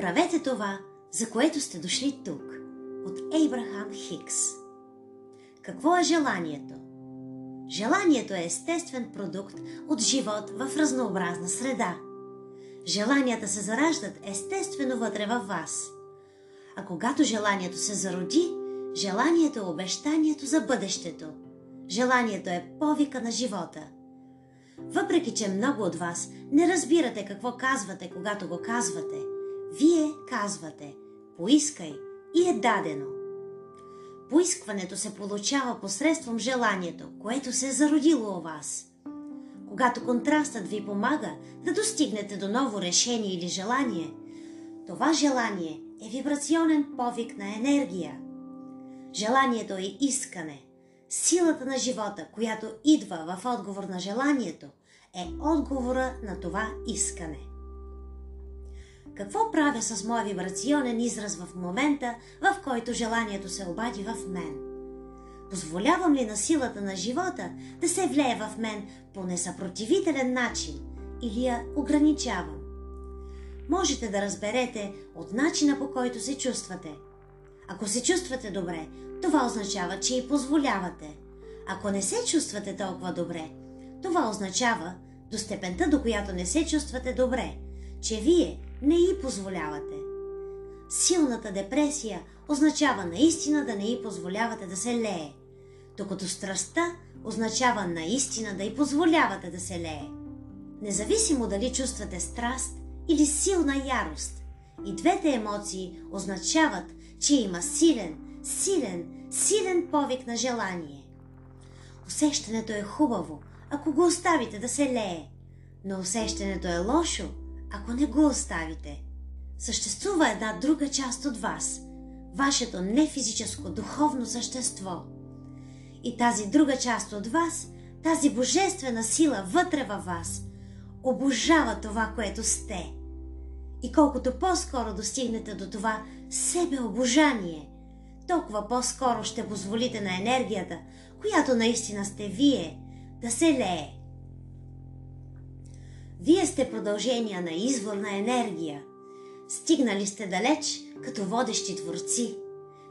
Правете това, за което сте дошли тук. От Ейбрахам Хикс. Какво е желанието? Желанието е естествен продукт от живот в разнообразна среда. Желанията се зараждат естествено вътре във вас. А когато желанието се зароди, желанието е обещанието за бъдещето. Желанието е повика на живота. Въпреки, че много от вас не разбирате какво казвате, когато го казвате, вие казвате «Поискай» и е дадено. Поискването се получава посредством желанието, което се е зародило у вас. Когато контрастът ви помага да достигнете до ново решение или желание, това желание е вибрационен повик на енергия. Желанието е искане. Силата на живота, която идва в отговор на желанието, е отговора на това искане. Какво правя с моя вибрационен израз в момента, в който желанието се обади в мен? Позволявам ли на силата на живота да се влее в мен по несъпротивителен начин или я ограничавам? Можете да разберете от начина по който се чувствате. Ако се чувствате добре, това означава, че и позволявате. Ако не се чувствате толкова добре, това означава, до степента до която не се чувствате добре, че вие не й позволявате. Силната депресия означава наистина да не й позволявате да се лее, докато страстта означава наистина да й позволявате да се лее. Независимо дали чувствате страст или силна ярост, и двете емоции означават, че има силен, силен, силен повик на желание. Усещането е хубаво, ако го оставите да се лее, но усещането е лошо, ако не го оставите. Съществува една друга част от вас, вашето нефизическо духовно същество. И тази друга част от вас, тази божествена сила вътре във вас, обожава това, което сте. И колкото по-скоро достигнете до това себеобожание, толкова по-скоро ще позволите на енергията, която наистина сте вие, да се лее вие сте продължения на изворна енергия. Стигнали сте далеч като водещи творци.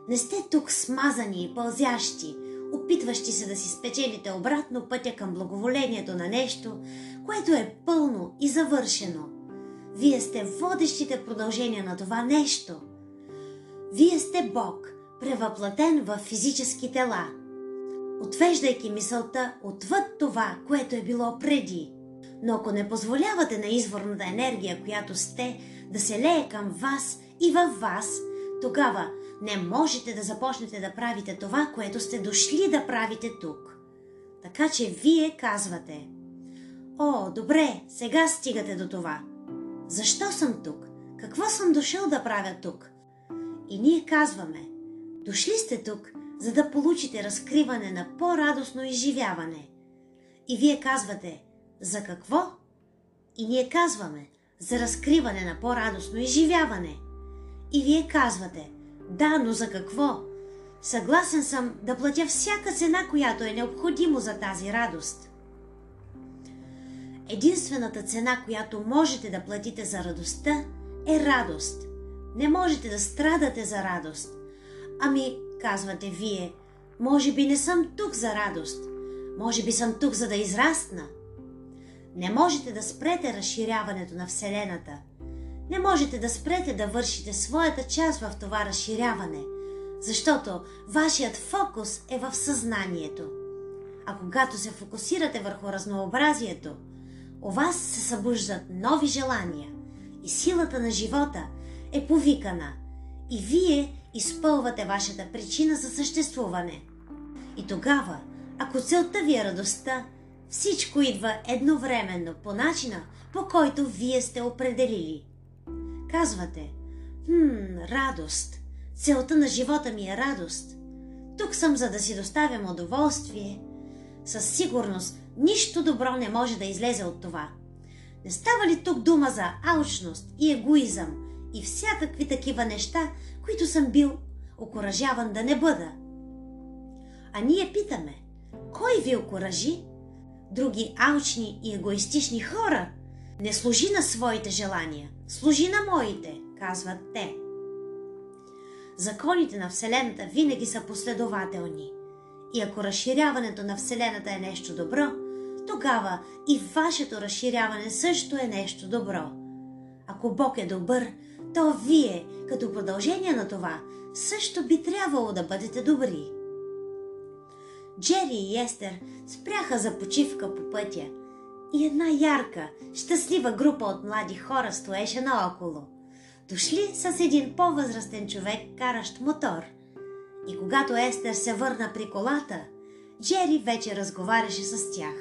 Не сте тук смазани и пълзящи, опитващи се да си спечелите обратно пътя към благоволението на нещо, което е пълно и завършено. Вие сте водещите продължения на това нещо. Вие сте Бог, превъплатен в физически тела, отвеждайки мисълта отвъд това, което е било преди – но ако не позволявате на изворната енергия, която сте, да се лее към вас и във вас, тогава не можете да започнете да правите това, което сте дошли да правите тук. Така че вие казвате: О, добре, сега стигате до това. Защо съм тук? Какво съм дошъл да правя тук? И ние казваме: Дошли сте тук, за да получите разкриване на по-радостно изживяване. И вие казвате: за какво? И ние казваме за разкриване на по-радостно изживяване. И вие казвате, да, но за какво? Съгласен съм да платя всяка цена, която е необходимо за тази радост. Единствената цена, която можете да платите за радостта, е радост. Не можете да страдате за радост. Ами, казвате вие, може би не съм тук за радост. Може би съм тук за да израстна – не можете да спрете разширяването на Вселената. Не можете да спрете да вършите своята част в това разширяване, защото вашият фокус е в съзнанието. А когато се фокусирате върху разнообразието, у вас се събуждат нови желания и силата на живота е повикана и вие изпълвате вашата причина за съществуване. И тогава, ако целта ви е радостта, всичко идва едновременно по начина, по който вие сте определили. Казвате, хм, радост. Целта на живота ми е радост. Тук съм, за да си доставям удоволствие. Със сигурност, нищо добро не може да излезе от това. Не става ли тук дума за алчност и егоизъм и всякакви такива неща, които съм бил окоръжаван да не бъда? А ние питаме, кой ви окоръжи други алчни и егоистични хора Не служи на своите желания, служи на моите, казват те. Законите на Вселената винаги са последователни. И ако разширяването на Вселената е нещо добро, тогава и вашето разширяване също е нещо добро. Ако Бог е добър, то вие, като продължение на това, също би трябвало да бъдете добри. Джери и Естер спряха за почивка по пътя и една ярка, щастлива група от млади хора стоеше наоколо. Дошли с един по-възрастен човек, каращ мотор. И когато Естер се върна при колата, Джери вече разговаряше с тях.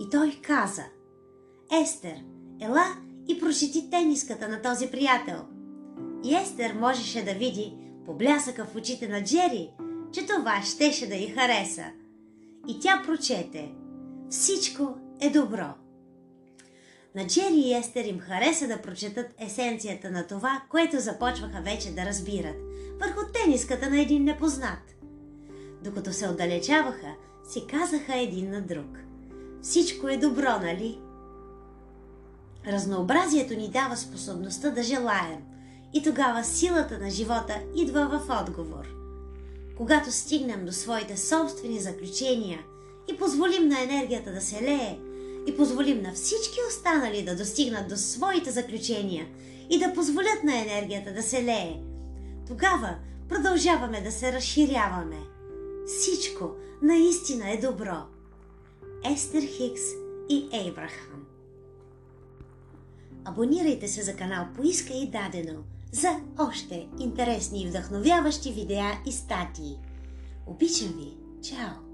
И той каза, Естер, ела и прочети тениската на този приятел. И Естер можеше да види по блясъка в очите на Джери, че това щеше да й хареса. И тя прочете Всичко е добро. На Джери и Естер им хареса да прочетат есенцията на това, което започваха вече да разбират, върху тениската на един непознат. Докато се отдалечаваха, си казаха един на друг. Всичко е добро, нали? Разнообразието ни дава способността да желаем и тогава силата на живота идва в отговор. Когато стигнем до своите собствени заключения и позволим на енергията да се лее, и позволим на всички останали да достигнат до своите заключения и да позволят на енергията да се лее, тогава продължаваме да се разширяваме. Всичко наистина е добро. Естер Хикс и Ейбрахам Абонирайте се за канал Поиска и дадено за още интересни и вдъхновяващи видеа и статии. Обичам ви! Чао!